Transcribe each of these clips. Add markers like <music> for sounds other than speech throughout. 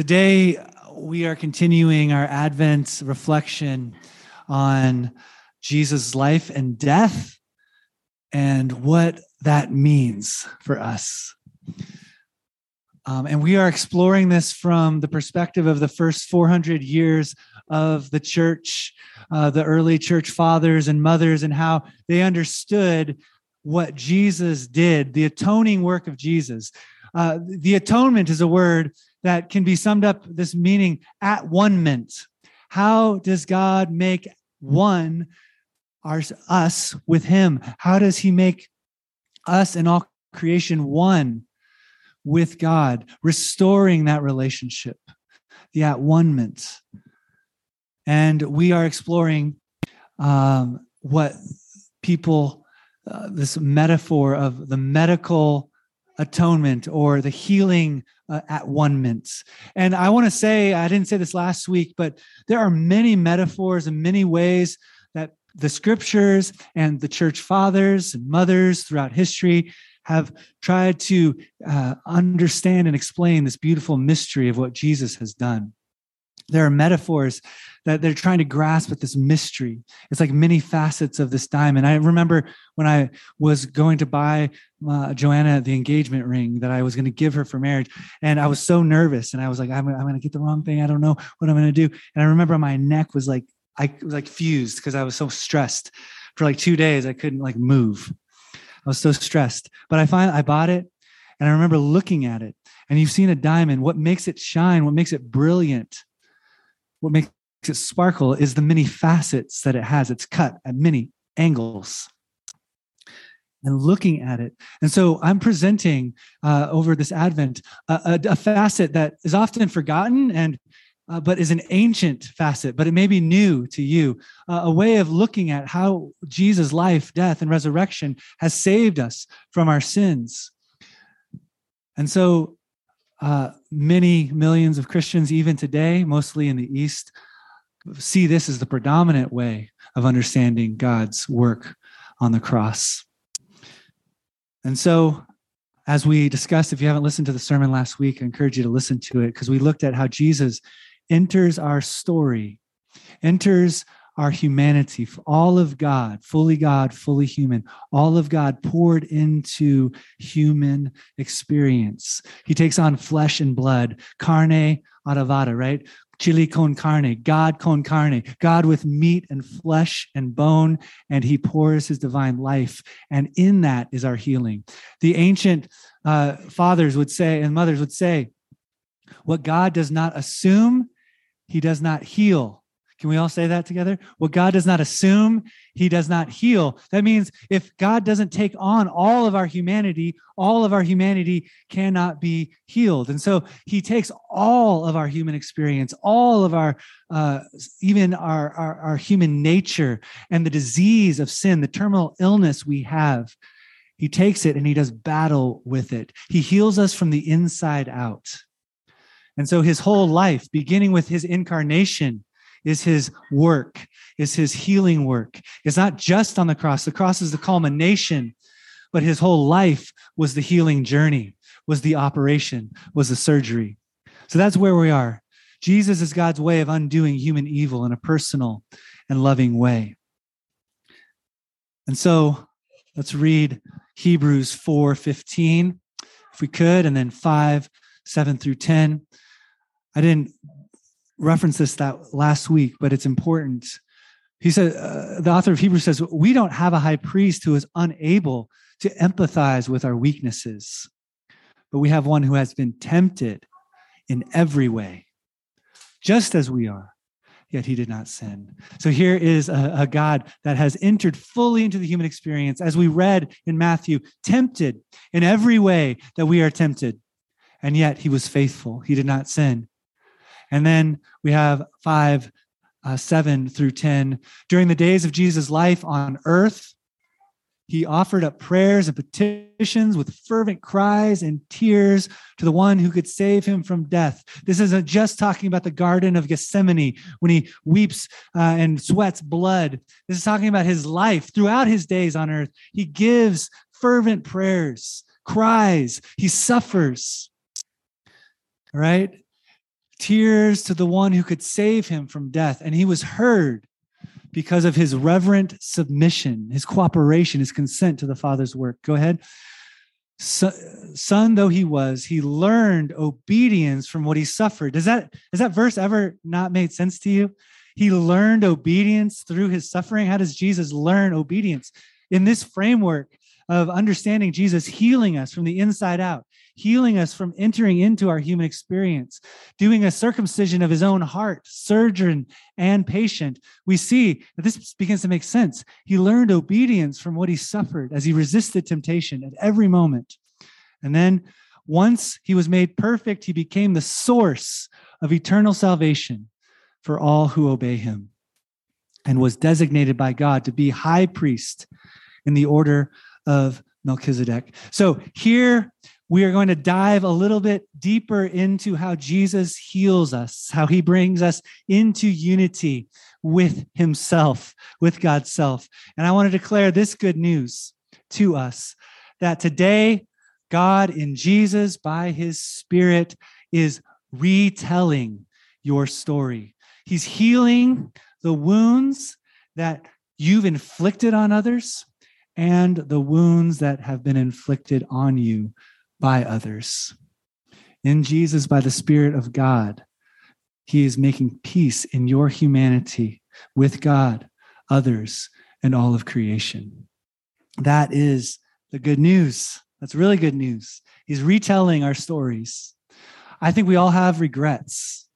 Today, we are continuing our Advent reflection on Jesus' life and death and what that means for us. Um, and we are exploring this from the perspective of the first 400 years of the church, uh, the early church fathers and mothers, and how they understood what Jesus did, the atoning work of Jesus. Uh, the atonement is a word that can be summed up this meaning at one mint. How does God make one our, us with him? How does he make us and all creation one with God, restoring that relationship, the at one mint? And we are exploring um, what people, uh, this metaphor of the medical atonement or the healing uh, at one mint. And I want to say, I didn't say this last week, but there are many metaphors and many ways that the scriptures and the church fathers and mothers throughout history have tried to uh, understand and explain this beautiful mystery of what Jesus has done there are metaphors that they're trying to grasp at this mystery. It's like many facets of this diamond. I remember when I was going to buy uh, Joanna the engagement ring that I was going to give her for marriage, and I was so nervous, and I was like, I'm, I'm going to get the wrong thing. I don't know what I'm going to do. And I remember my neck was like, I was like fused because I was so stressed for like two days. I couldn't like move. I was so stressed. But I finally I bought it, and I remember looking at it. And you've seen a diamond. What makes it shine? What makes it brilliant? What makes it sparkle is the many facets that it has. It's cut at many angles and looking at it. And so I'm presenting uh, over this Advent a, a, facet that is often forgotten and uh, but is an ancient facet, but it may be new to you. Uh, a way of looking at how Jesus' life, death, and resurrection has saved us from our sins. And so uh, many millions of Christians, even today, mostly in the East, see this as the predominant way of understanding God's work on the cross. And so, as we discussed, if you haven't listened to the sermon last week, I encourage you to listen to it because we looked at how Jesus enters our story, enters our humanity, all of God, fully God, fully human, all of God poured into human experience. He takes on flesh and blood, carne adavada, right? Chili con carne, God con carne, God with meat and flesh and bone, and he pours his divine life. And in that is our healing. The ancient uh, fathers would say, and mothers would say, what God does not assume, he does not heal can we all say that together? What God does not assume, he does not heal. That means if God doesn't take on all of our humanity, all of our humanity cannot be healed. And so he takes all of our human experience, all of our, uh, even our, our, our human nature and the disease of sin, the terminal illness we have. He takes it and he does battle with it. He heals us from the inside out. And so his whole life, beginning with his incarnation, is his work, is his healing work. It's not just on the cross. The cross is the culmination, but his whole life was the healing journey, was the operation, was the surgery. So that's where we are. Jesus is God's way of undoing human evil in a personal and loving way. And so let's read Hebrews 4 15, if we could, and then 5 7 through 10. I didn't referenced this that last week, but it's important. He said, uh, the author of Hebrews says, we don't have a high priest who is unable to empathize with our weaknesses, but we have one who has been tempted in every way, just as we are, yet he did not sin. So here is a, a God that has entered fully into the human experience, as we read in Matthew, tempted in every way that we are tempted, and yet he was faithful. He did not sin. And then we have five, uh, seven through 10. During the days of Jesus' life on earth, he offered up prayers and petitions with fervent cries and tears to the one who could save him from death. This isn't just talking about the Garden of Gethsemane when he weeps uh, and sweats blood. This is talking about his life throughout his days on earth. He gives fervent prayers, cries, he suffers. All right tears to the one who could save him from death. And he was heard because of his reverent submission, his cooperation, his consent to the Father's work. Go ahead. son though he was, he learned obedience from what he suffered. Does that has that verse ever not made sense to you? He learned obedience through his suffering. How does Jesus learn obedience? In this framework of understanding Jesus healing us from the inside out, healing us from entering into our human experience, doing a circumcision of his own heart, surgeon and patient, we see that this begins to make sense. He learned obedience from what he suffered as he resisted temptation at every moment. And then once he was made perfect, he became the source of eternal salvation for all who obey him and was designated by God to be high priest in the order of Melchizedek. So here we are going to dive a little bit deeper into how Jesus heals us, how he brings us into unity with himself, with God's self. And I want to declare this good news to us that today, God in Jesus, by his Spirit, is retelling your story. He's healing the wounds that you've inflicted on others and the wounds that have been inflicted on you by others. In Jesus, by the Spirit of God, He is making peace in your humanity with God, others, and all of creation. That is the good news. That's really good news. He's retelling our stories. I think we all have regrets.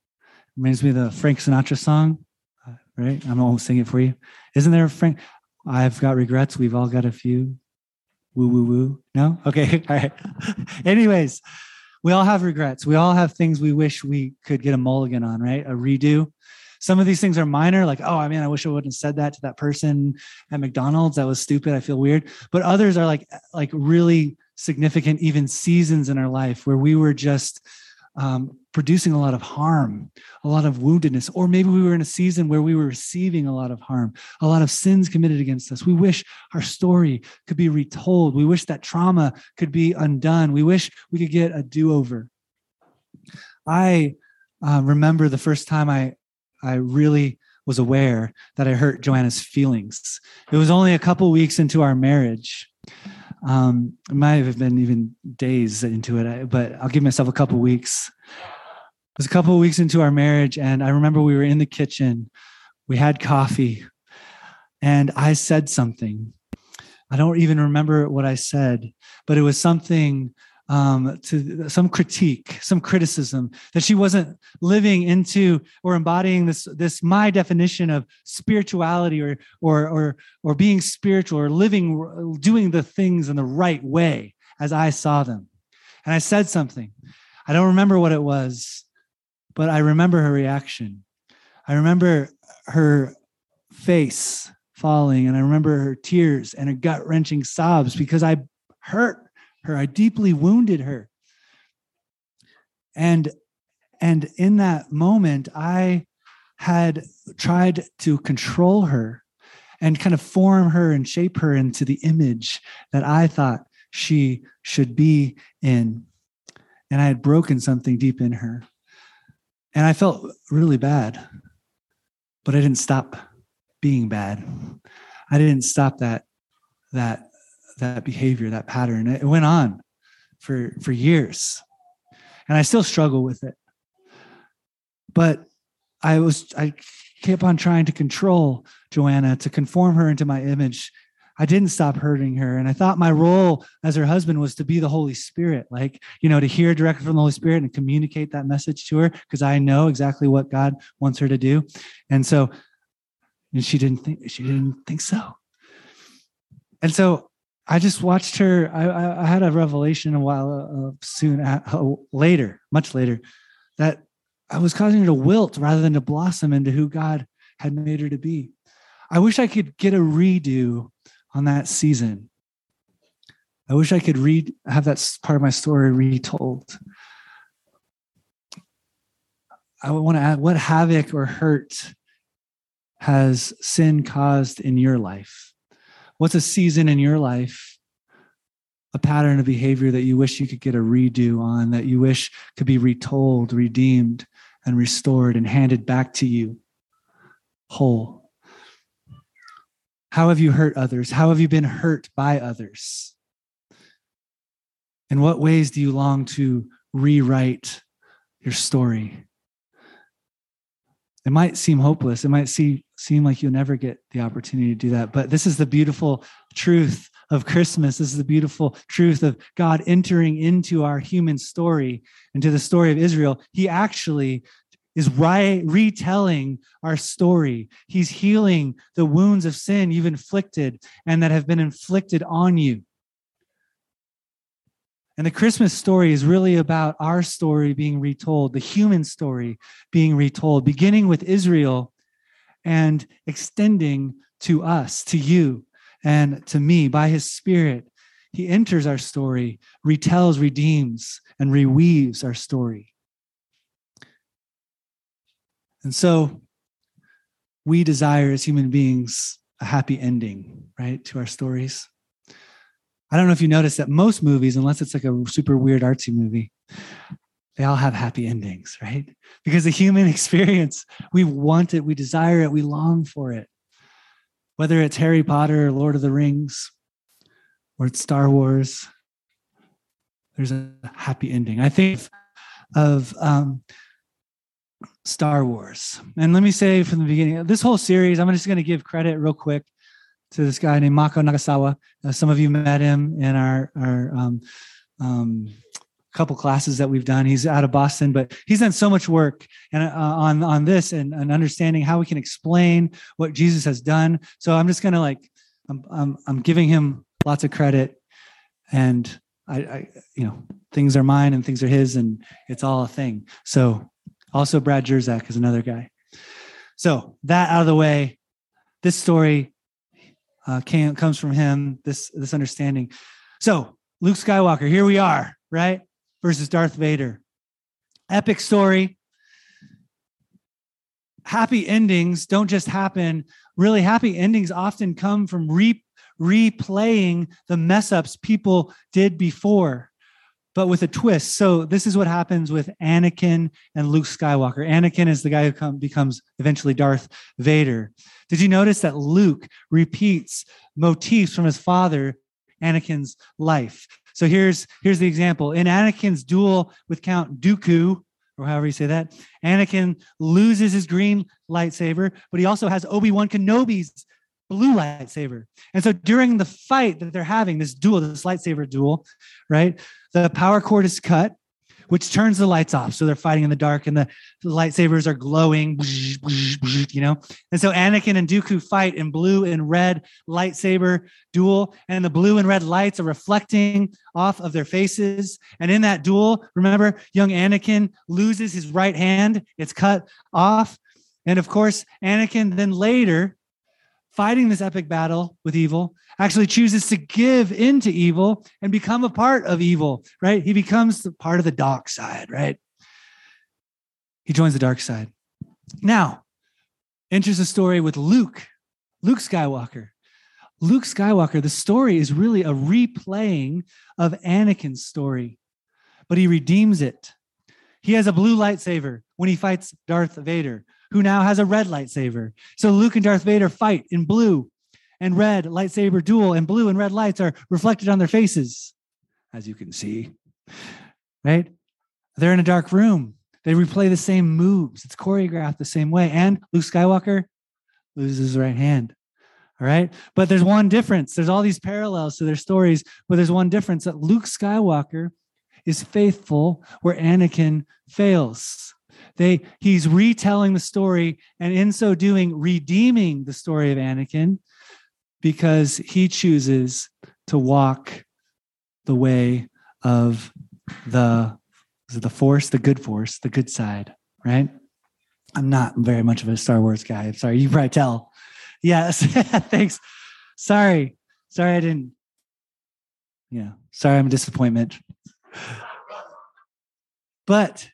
Reminds me of the Frank Sinatra song, uh, right? I'm almost sing it for you. Isn't there a Frank? I've got regrets. We've all got a few. Woo, woo, woo. No? Okay. <laughs> All right. Anyways, we all have regrets. We all have things we wish we could get a mulligan on, right? A redo. Some of these things are minor, like, oh, I mean, I wish I wouldn't have said that to that person at McDonald's. That was stupid. I feel weird. But others are like, like really significant, even seasons in our life where we were just um, producing a lot of harm, a lot of woundedness, or maybe we were in a season where we were receiving a lot of harm, a lot of sins committed against us. We wish our story could be retold. We wish that trauma could be undone. We wish we could get a do over. I uh, remember the first time I, I really was aware that I hurt Joanna's feelings. It was only a couple weeks into our marriage. Um, it might have been even days into it, but I'll give myself a couple weeks. It was a couple weeks into our marriage, and I remember we were in the kitchen. We had coffee, and I said something. I don't even remember what I said, but it was something um, to some critique, some criticism that she wasn't living into or embodying this this my definition of spirituality or or or or being spiritual or living doing the things in the right way as I saw them. And I said something. I don't remember what it was, but I remember her reaction. I remember her face falling and I remember her tears and her gut wrenching sobs because I hurt her. I deeply wounded her. And and in that moment, I had tried to control her and kind of form her and shape her into the image that I thought she should be in. And I had broken something deep in her. And I felt really bad, but I didn't stop being bad. I didn't stop that that that behavior, that pattern. It went on for for years, and I still struggle with it. But I was I kept on trying to control Joanna to conform her into my image. I didn't stop hurting her. And I thought my role as her husband was to be the Holy Spirit, like, you know, to hear directly from the Holy Spirit and communicate that message to her because I know exactly what God wants her to do. And so, and she didn't think, she didn't think so. And so I just watched her. I, I had a revelation a while uh, soon uh, later, much later, that I was causing her to wilt rather than to blossom into who God had made her to be. I wish I could get a redo on that season. I wish I could read, have that part of my story retold. I want to add what havoc or hurt has sin caused in your life? What's a season in your life, a pattern of behavior that you wish you could get a redo on, that you wish could be retold, redeemed, and restored and handed back to you whole. How have you hurt others? How have you been hurt by others? In what ways do you long to rewrite your story? It might seem hopeless. It might see, seem like you'll never get the opportunity to do that. But this is the beautiful truth of Christmas. This is the beautiful truth of God entering into our human story, into the story of Israel. He actually is retelling our story. He's healing the wounds of sin you've inflicted and that have been inflicted on you. And the Christmas story is really about our story being retold, the human story being retold, beginning with Israel and extending to us, to you, and to me by his Spirit. He enters our story, retells, redeems, and reweaves our story. And so we desire as human beings a happy ending, right, to our stories. I don't know if you noticed that most movies, unless it's like a super weird artsy movie, they all have happy endings, right? Because the human <laughs> experience, we want it, we desire it, we long for it. Whether it's Harry Potter or Lord of the Rings or it's Star Wars, there's a happy ending. I think of um, Star Wars. And let me say from the beginning, this whole series, I'm just going to give credit real quick to this guy named Mako Nagasawa. Uh, some of you met him in our our um, um, couple classes that we've done. He's out of Boston, but he's done so much work and uh, on on this and, and understanding how we can explain what Jesus has done. So I'm just to like I'm, I'm I'm giving him lots of credit, and I, I you know things are mine and things are his, and it's all a thing. So also, Brad Jersak is another guy. So that out of the way, this story uh, came, comes from him. This this understanding. So Luke Skywalker, here we are, right? Versus Darth Vader. Epic story. Happy endings don't just happen. Really, happy endings often come from re- replaying the mess ups people did before but with a twist. So this is what happens with Anakin and Luke Skywalker. Anakin is the guy who come, becomes eventually Darth Vader. Did you notice that Luke repeats motifs from his father, Anakin's life? So here's here's the example. In Anakin's duel with Count Dooku, or however you say that, Anakin loses his green lightsaber, but he also has Obi-Wan Kenobi's blue lightsaber. And so during the fight that they're having, this duel, this lightsaber duel, right? The power cord is cut, which turns the lights off. So they're fighting in the dark and the, the lightsabers are glowing, you know? And so Anakin and Dooku fight in blue and red lightsaber duel. And the blue and red lights are reflecting off of their faces. And in that duel, remember, young Anakin loses his right hand, it's cut off. And of course, Anakin then later fighting this epic battle with evil, actually chooses to give into evil and become a part of evil, right? He becomes part of the dark side, right? He joins the dark side. Now, enters the story with Luke, Luke Skywalker. Luke Skywalker, the story is really a replaying of Anakin's story, but he redeems it. He has a blue lightsaber when he fights Darth Vader who now has a red lightsaber. So Luke and Darth Vader fight in blue and red lightsaber duel, and blue and red lights are reflected on their faces, as you can see. Right? They're in a dark room. They replay the same moves. It's choreographed the same way. And Luke Skywalker loses his right hand. All right. But there's one difference. There's all these parallels to their stories, but there's one difference that Luke Skywalker is faithful where Anakin fails. They he's retelling the story and in so doing redeeming the story of Anakin because he chooses to walk the way of the the force, the good force, the good side, right? I'm not very much of a Star Wars guy. I'm sorry, you probably tell. Yes, <laughs> thanks. Sorry, sorry, I didn't. Yeah, sorry, I'm a disappointment. But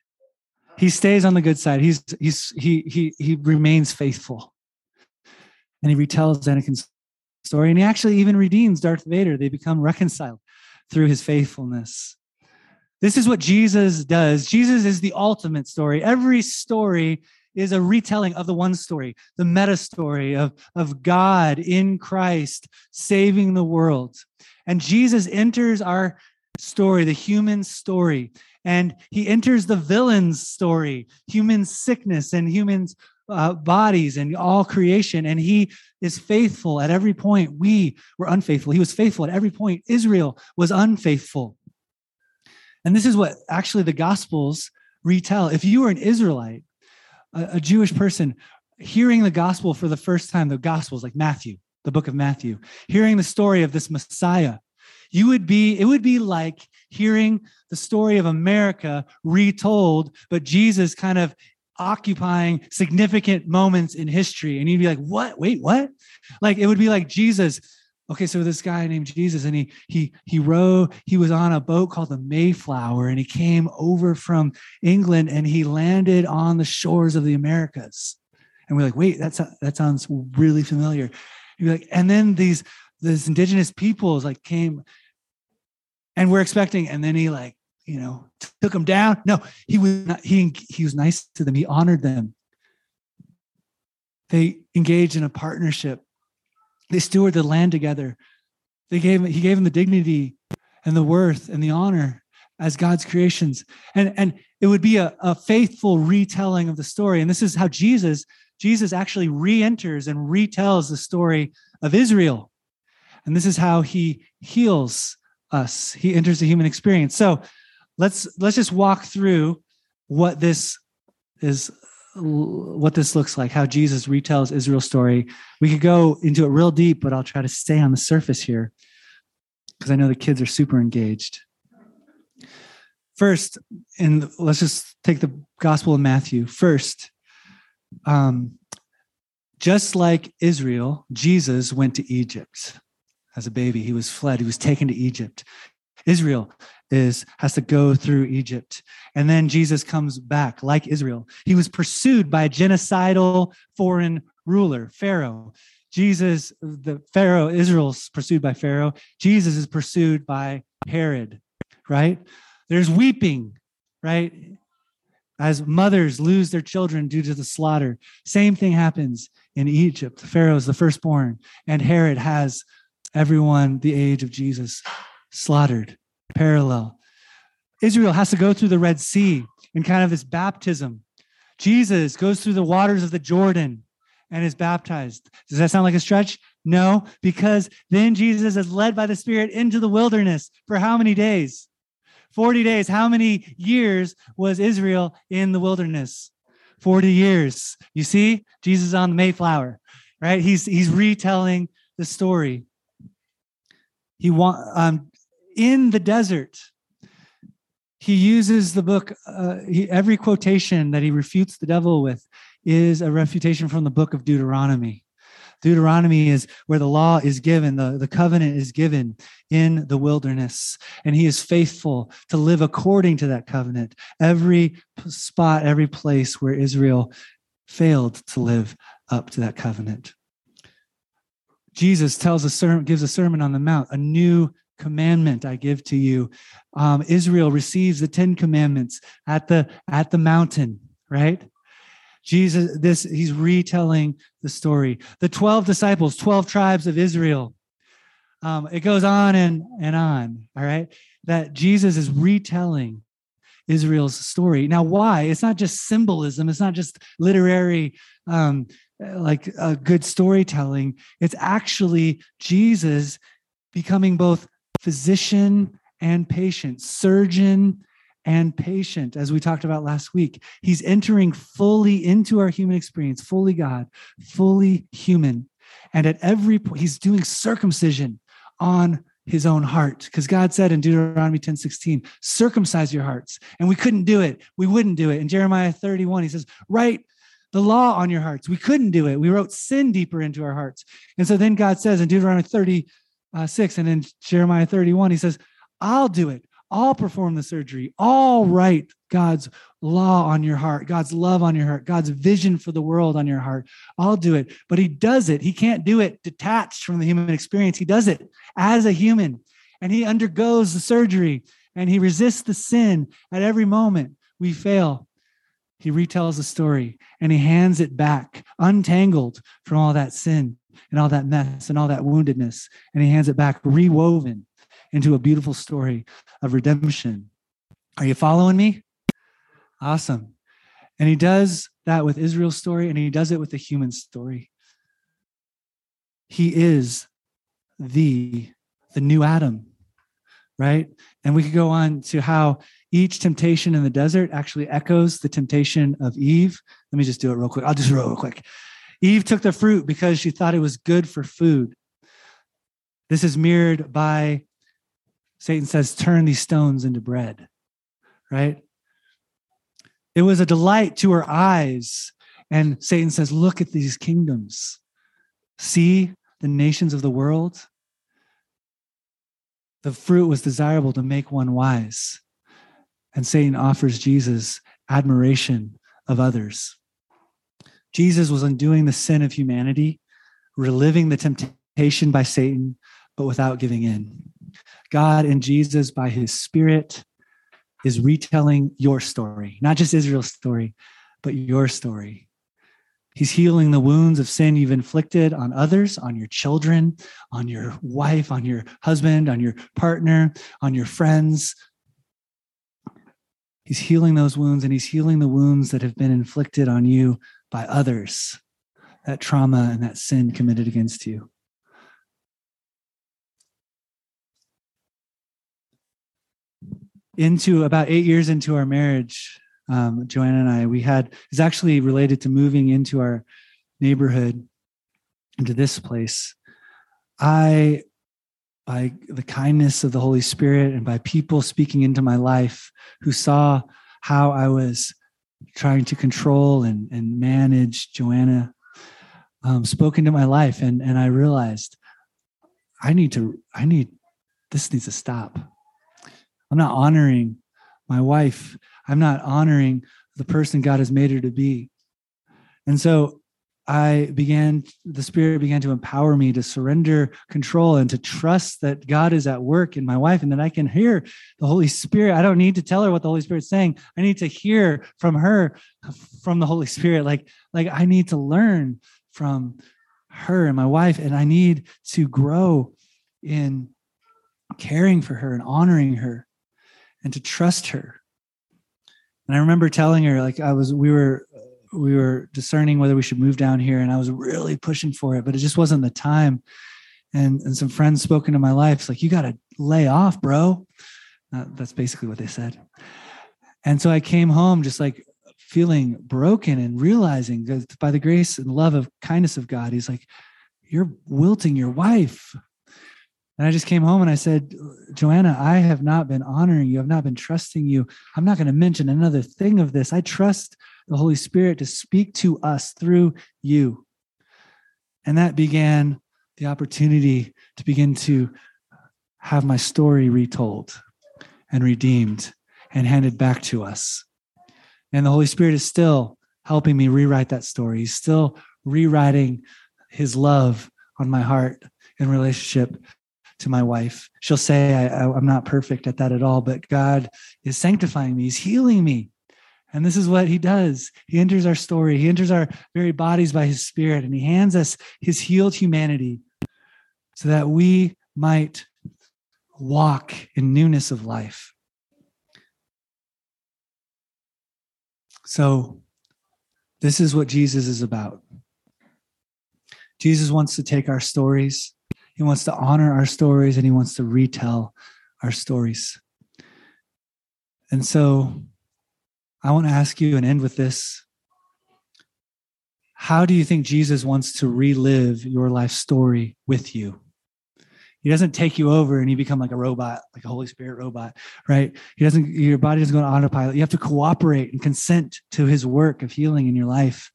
he stays on the good side. He's he's he he he remains faithful. And he retells Anakin's story. And he actually even redeems Darth Vader. They become reconciled through his faithfulness. This is what Jesus does. Jesus is the ultimate story. Every story is a retelling of the one story, the meta story of, of God in Christ saving the world. And Jesus enters our story, the human story, and he enters the villain's story, human sickness and human uh, bodies and all creation. And he is faithful at every point. We were unfaithful. He was faithful at every point. Israel was unfaithful. And this is what actually the Gospels retell. If you were an Israelite, a, a Jewish person, hearing the gospel for the first time, the Gospels, like Matthew, the book of Matthew, hearing the story of this Messiah, you would be, it would be like hearing the story of America retold, but Jesus kind of occupying significant moments in history. And you'd be like, what? Wait, what? Like it would be like Jesus okay so this guy named jesus and he he he rode he was on a boat called the mayflower and he came over from england and he landed on the shores of the americas and we're like wait that's that sounds really familiar you're like and then these these indigenous peoples like came and we're expecting and then he like you know took them down no he was not, he he was nice to them he honored them they engaged in a partnership they steward the land together. They gave he gave them the dignity and the worth and the honor as God's creations. And, and it would be a, a faithful retelling of the story. And this is how Jesus, Jesus actually re-enters and retells the story of Israel. And this is how he heals us. He enters the human experience. So let's let's just walk through what this is what this looks like, how Jesus retells Israel's story. We could go into it real deep, but I'll try to stay on the surface here because I know the kids are super engaged. First, and let's just take the Gospel of Matthew. First, um, just like Israel, Jesus went to Egypt as a baby. He was fled, he was taken to Egypt. Israel is has to go through Egypt. And then Jesus comes back like Israel. He was pursued by a genocidal foreign ruler, Pharaoh. Jesus, the Pharaoh, Israel's pursued by Pharaoh. Jesus is pursued by Herod, right? There's weeping, right? As mothers lose their children due to the slaughter. Same thing happens in Egypt. Pharaoh is the firstborn, and Herod has everyone the age of Jesus slaughtered parallel. Israel has to go through the Red Sea in kind of this baptism. Jesus goes through the waters of the Jordan and is baptized. Does that sound like a stretch? No, because then Jesus is led by the Spirit into the wilderness for how many days? 40 days. How many years was Israel in the wilderness? 40 years. You see, Jesus on the Mayflower, right? He's he's retelling the story. He want um, in the desert. He uses the book, uh, he, every quotation that he refutes the devil with is a refutation from the book of Deuteronomy. Deuteronomy is where the law is given, the, the covenant is given in the wilderness, and he is faithful to live according to that covenant. Every spot, every place where Israel failed to live up to that covenant. Jesus tells a sermon, gives a sermon on the mount, a new commandment I give to you. Um, Israel receives the Ten Commandments at the at the mountain, right? Jesus, this he's retelling the story. The 12 disciples, 12 tribes of Israel. Um, it goes on and, and on, all right? That Jesus is retelling Israel's story. Now, why? It's not just symbolism, it's not just literary um, like uh, good storytelling. It's actually Jesus becoming both physician and patient, surgeon and patient, as we talked about last week. He's entering fully into our human experience, fully God, fully human. And at every point, he's doing circumcision on his own heart because god said in deuteronomy 10 16 circumcise your hearts and we couldn't do it we wouldn't do it in jeremiah 31 he says write the law on your hearts we couldn't do it we wrote sin deeper into our hearts and so then god says in deuteronomy 30 uh, 6 and in Jeremiah 31, he says, I'll do it. I'll perform the surgery. I'll write God's law on your heart, God's love on your heart, God's vision for the world on your heart. I'll do it. But he does it. He can't do it detached from the human experience. He does it as a human and he undergoes the surgery and he resists the sin at every moment we fail. He retells the story and he hands it back, untangled from all that sin and all that mess and all that woundedness. And he hands it back, rewoven into a beautiful story of redemption. Are you following me? Awesome. And he does that with Israel's story and he does it with the human story. He is the the new Adam, right? And we could go on to how each temptation in the desert actually echoes the temptation of Eve. Let me just do it real quick. I'll just roll real quick. Eve took the fruit because she thought it was good for food. This is mirrored by Satan says, turn these stones into bread, right? It was a delight to her eyes. And Satan says, look at these kingdoms. See the nations of the world. The fruit was desirable to make one wise. And Satan offers Jesus admiration of others. Jesus was undoing the sin of humanity, reliving the temptation by Satan, but without giving in. God and Jesus, by his Spirit, is retelling your story, not just Israel's story, but your story. He's healing the wounds of sin you've inflicted on others, on your children, on your wife, on your husband, on your partner, on your friends. He's healing those wounds and he's healing the wounds that have been inflicted on you by others, that trauma and that sin committed against you. Into about eight years into our marriage, um, Joanna and I, we had is actually related to moving into our neighborhood, into this place. I, by the kindness of the Holy Spirit and by people speaking into my life who saw how I was trying to control and, and manage Joanna, um, spoke into my life, and and I realized I need to I need this needs to stop. I'm not honoring my wife I'm not honoring the person God has made her to be. And so I began, the Spirit began to empower me to surrender control and to trust that God is at work in my wife and that I can hear the Holy Spirit. I don't need to tell her what the Holy Spirit's saying. I need to hear from her, from the Holy Spirit. Like, like I need to learn from her and my wife, and I need to grow in caring for her and honoring her and to trust her. And I remember telling her, like, I was, we were, we were discerning whether we should move down here, and I was really pushing for it, but it just wasn't the time. And and some friends spoke into my life, it's like, you got to lay off, bro. Uh, that's basically what they said. And so I came home just like feeling broken and realizing that by the grace and love of kindness of God, He's like, you're wilting your wife. And I just came home and I said, Joanna, I have not been honoring you. I've not been trusting you. I'm not going to mention another thing of this. I trust the Holy Spirit to speak to us through you. And that began the opportunity to begin to have my story retold and redeemed and handed back to us. And the Holy Spirit is still helping me rewrite that story. He's still rewriting his love on my heart in relationship to my wife. She'll say, I, am not perfect at that at all, but God is sanctifying me, He's healing me. And this is what He does. He enters our story, He enters our very bodies by His Spirit, and He hands us His healed humanity so that we might walk in newness of life. So, this is what Jesus is about. Jesus wants to take our stories he wants to honor our stories and he wants to retell our stories. And so I want to ask you and end with this. How do you think Jesus wants to relive your life story with you? He doesn't take you over and you become like a robot, like a Holy Spirit robot, right? He doesn't, your body doesn't go on autopilot. You have to cooperate and consent to his work of healing in your life.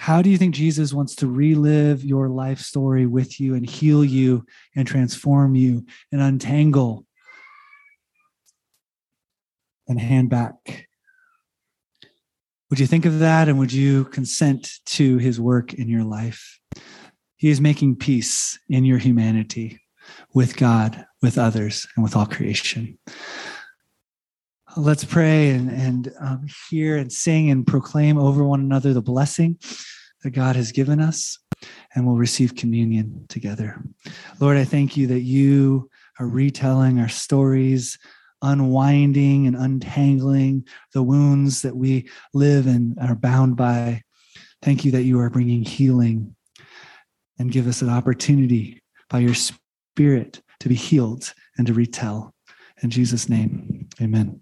How do you think Jesus wants to relive your life story with you and heal you and transform you and untangle and hand back? Would you think of that and would you consent to his work in your life? He is making peace in your humanity. with God, with others, and with all creation. Let's pray and, and um, hear and sing and proclaim over one another the blessing that God has given us, and we'll receive communion together. Lord, I thank you that you are retelling our stories, unwinding and untangling the wounds that we live and are bound by. Thank you that you are bringing healing and give us an opportunity by your spirit to be healed and to retell. In Jesus' name, amen.